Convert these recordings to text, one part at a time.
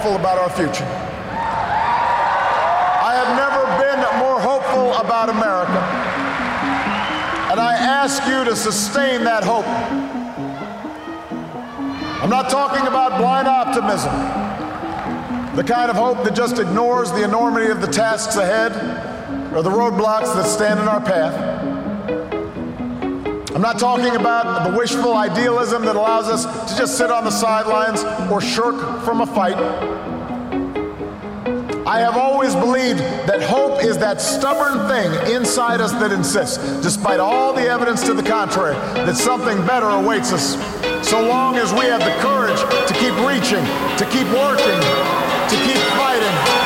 hopeful about our future. I have never been more hopeful about America. And I ask you to sustain that hope. I'm not talking about blind optimism, the kind of hope that just ignores the enormity of the tasks ahead or the roadblocks that stand in our path. I'm not talking about the wishful idealism that allows us to just sit on the sidelines or shirk from a fight. I have always believed that hope is that stubborn thing inside us that insists, despite all the evidence to the contrary, that something better awaits us. So long as we have the courage to keep reaching, to keep working, to keep fighting.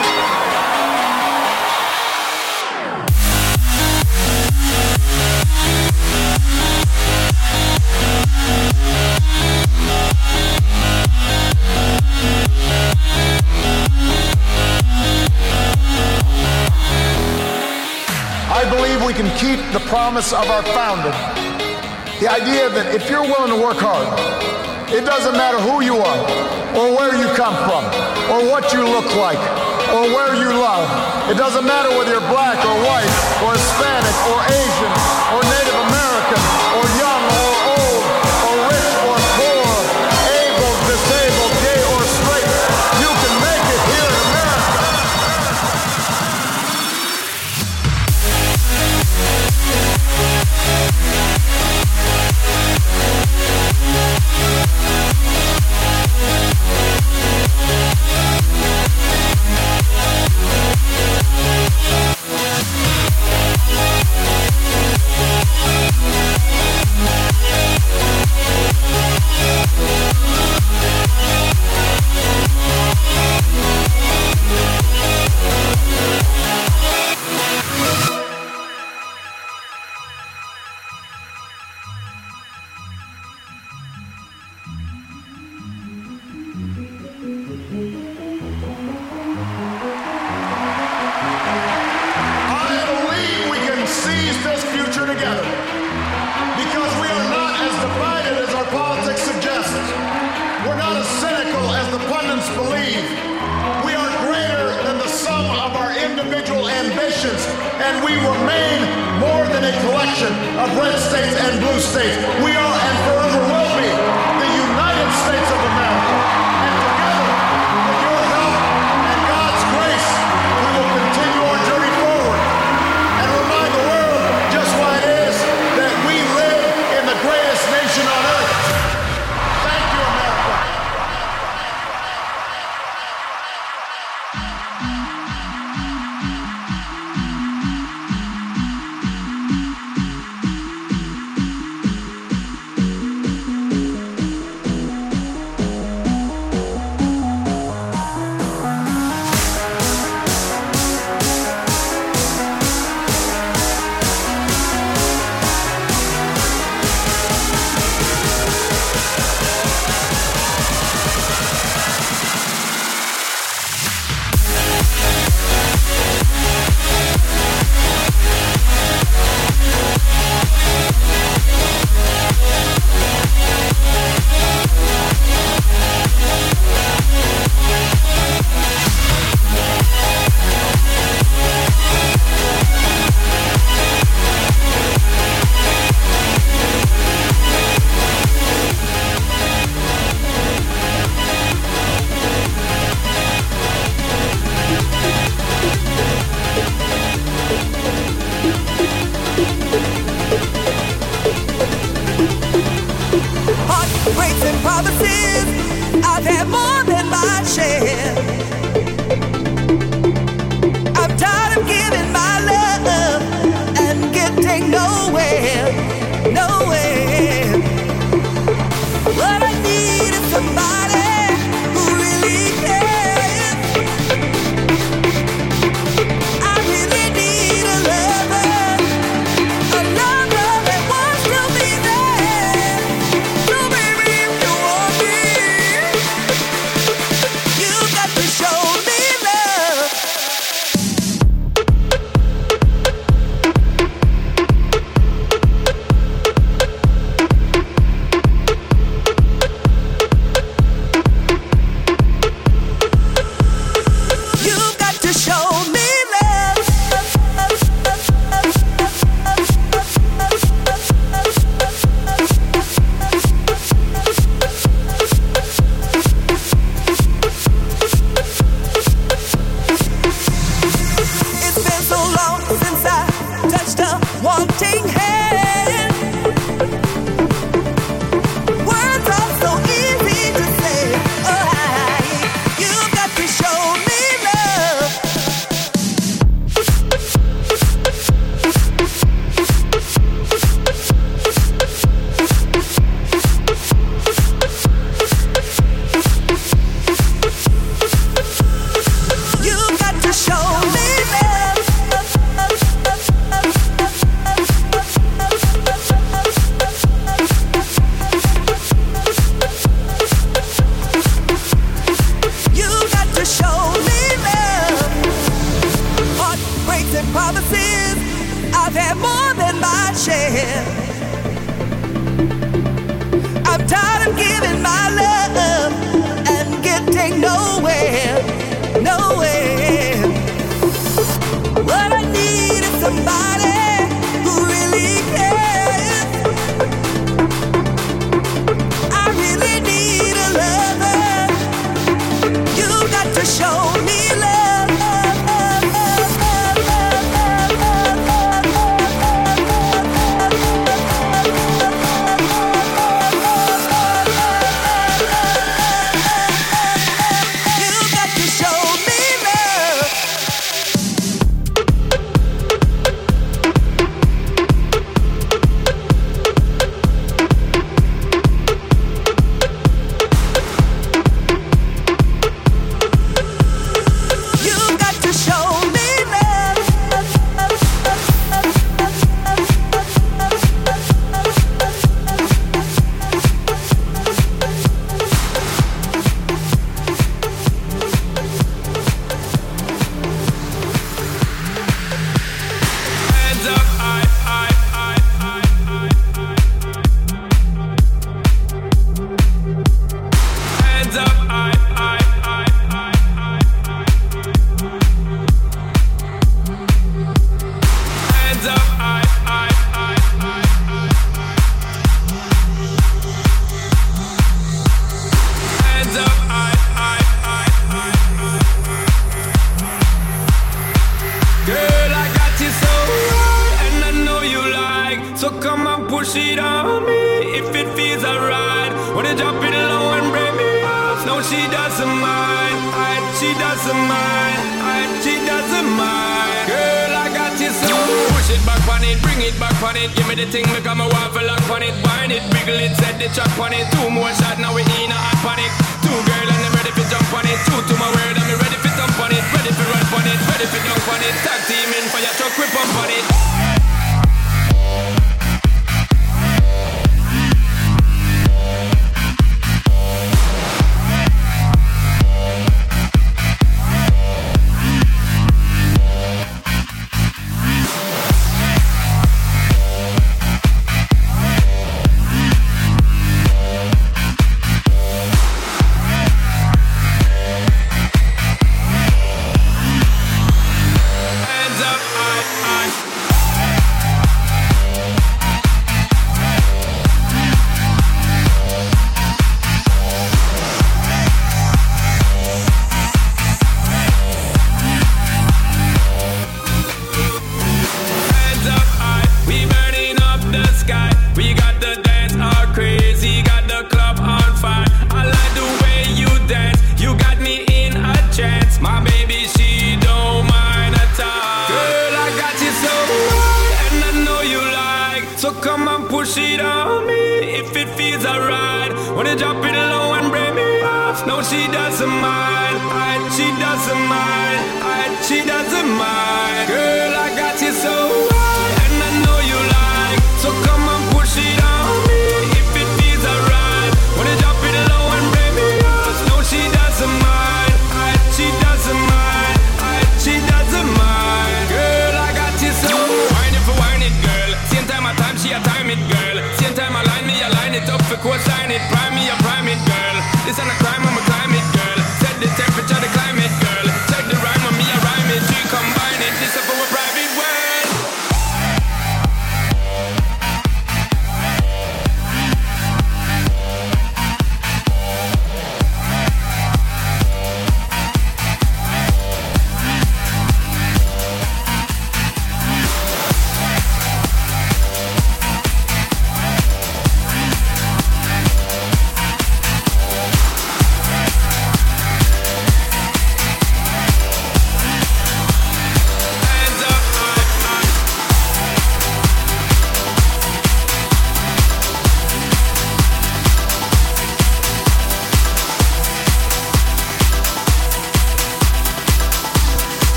Keep the promise of our founding. The idea that if you're willing to work hard, it doesn't matter who you are, or where you come from, or what you look like, or where you love. It doesn't matter whether you're black or white, or Hispanic, or Asian, or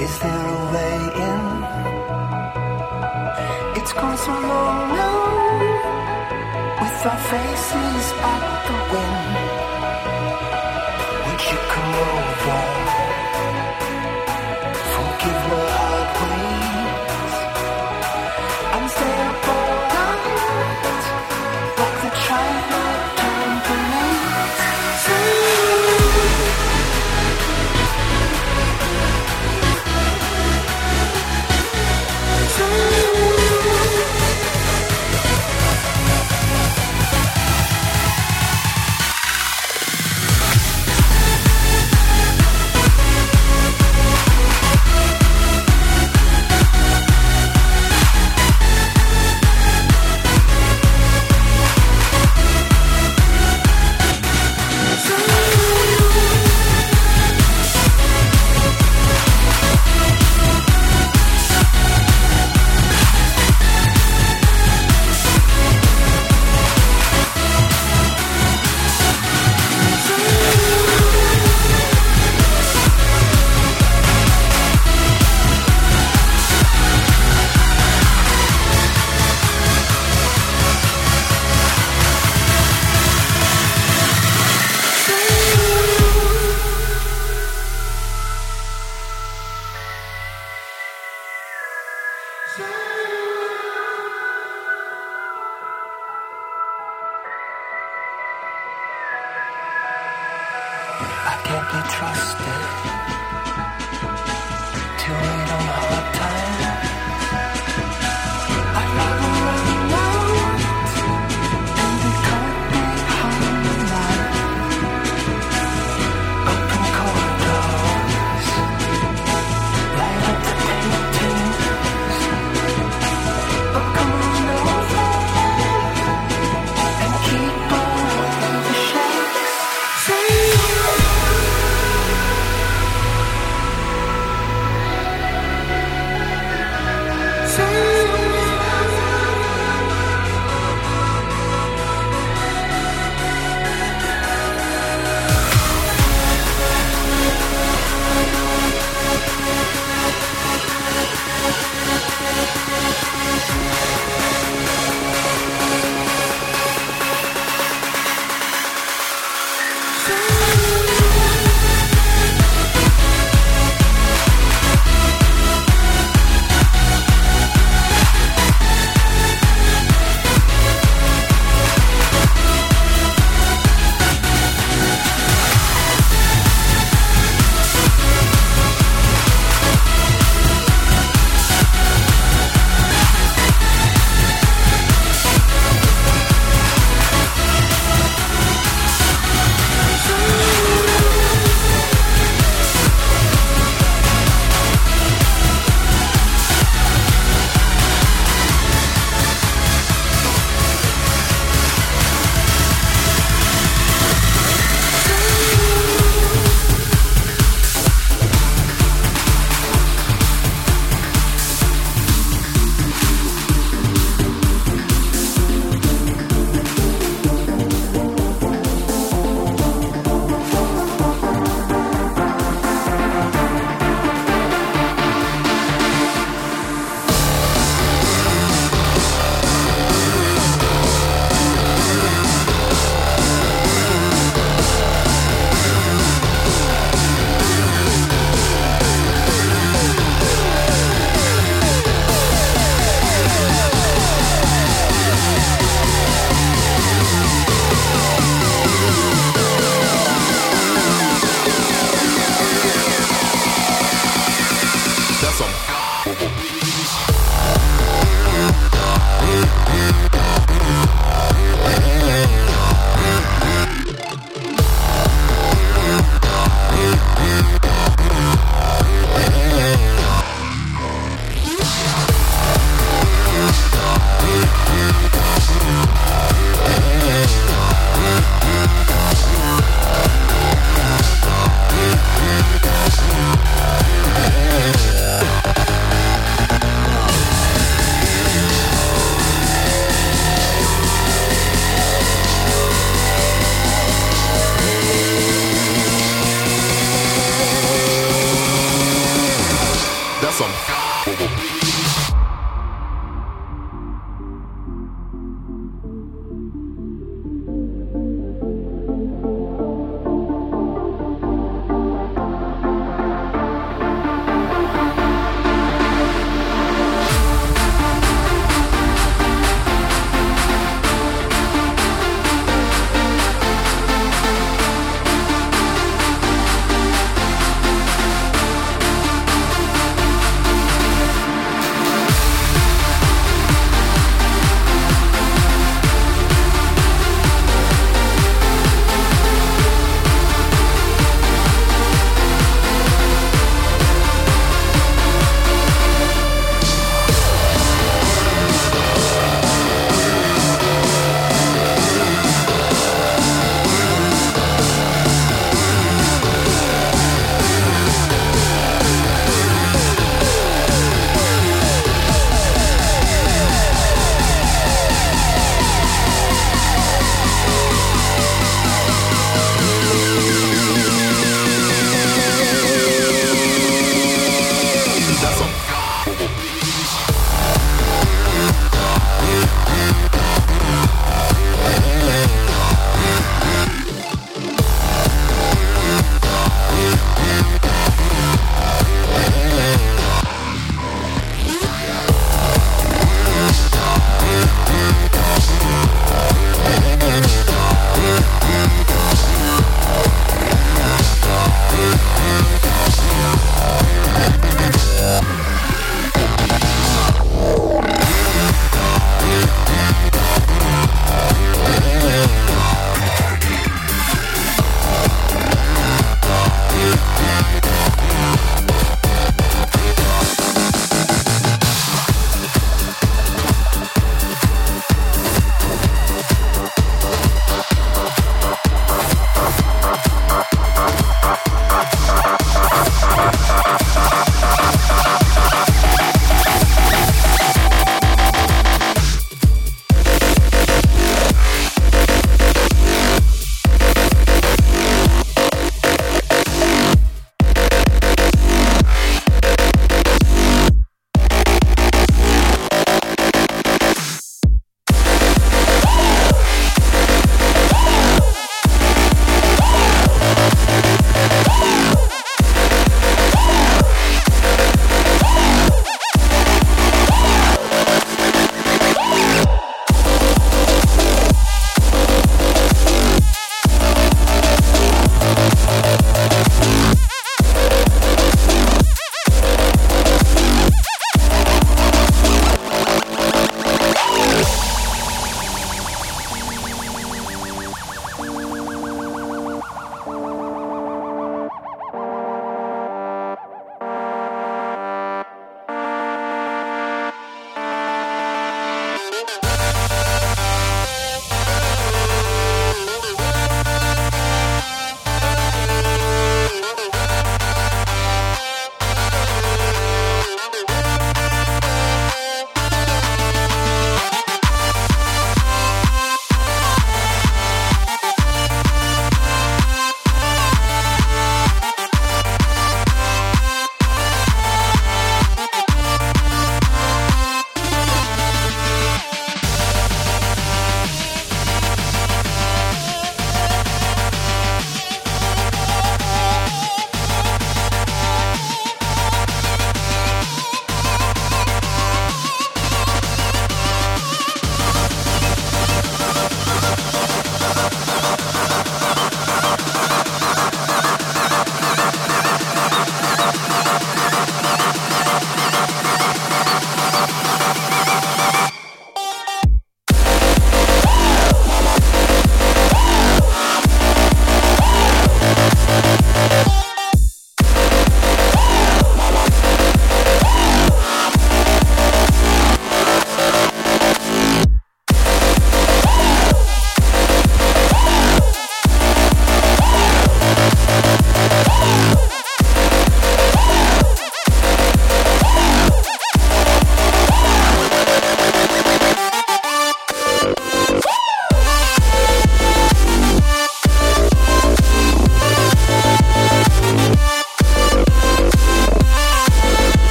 Is there a way in? It's gone so long now, with our faces at the wind. can't be trusted.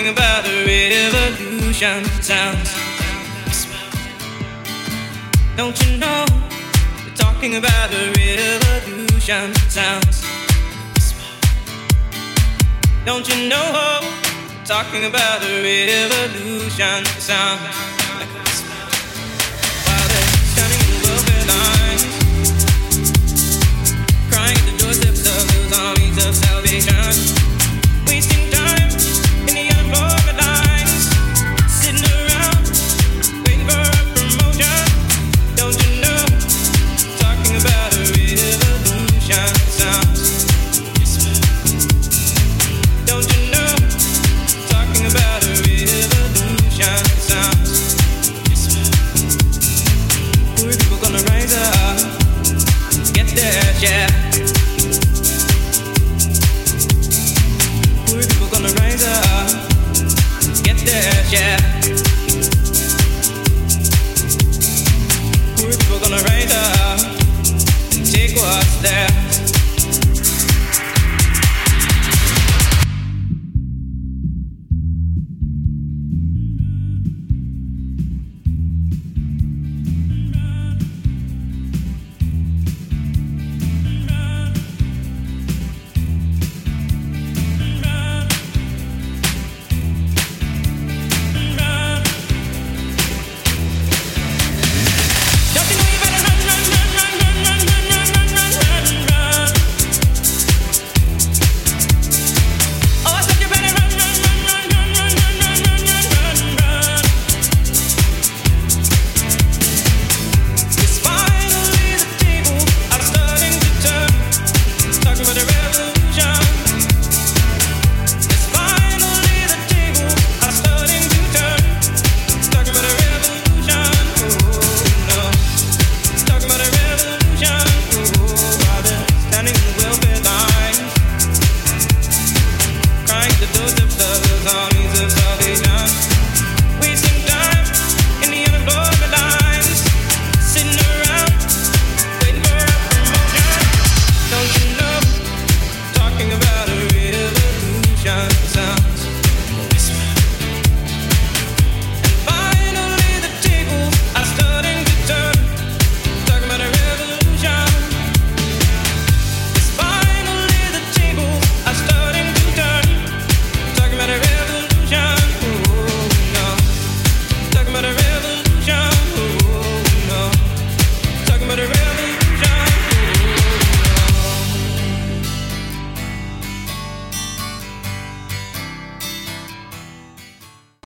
Talking about a revolution sounds. Don't you know? We're talking about a revolution sounds. Don't you know? We're talking about a revolution sounds.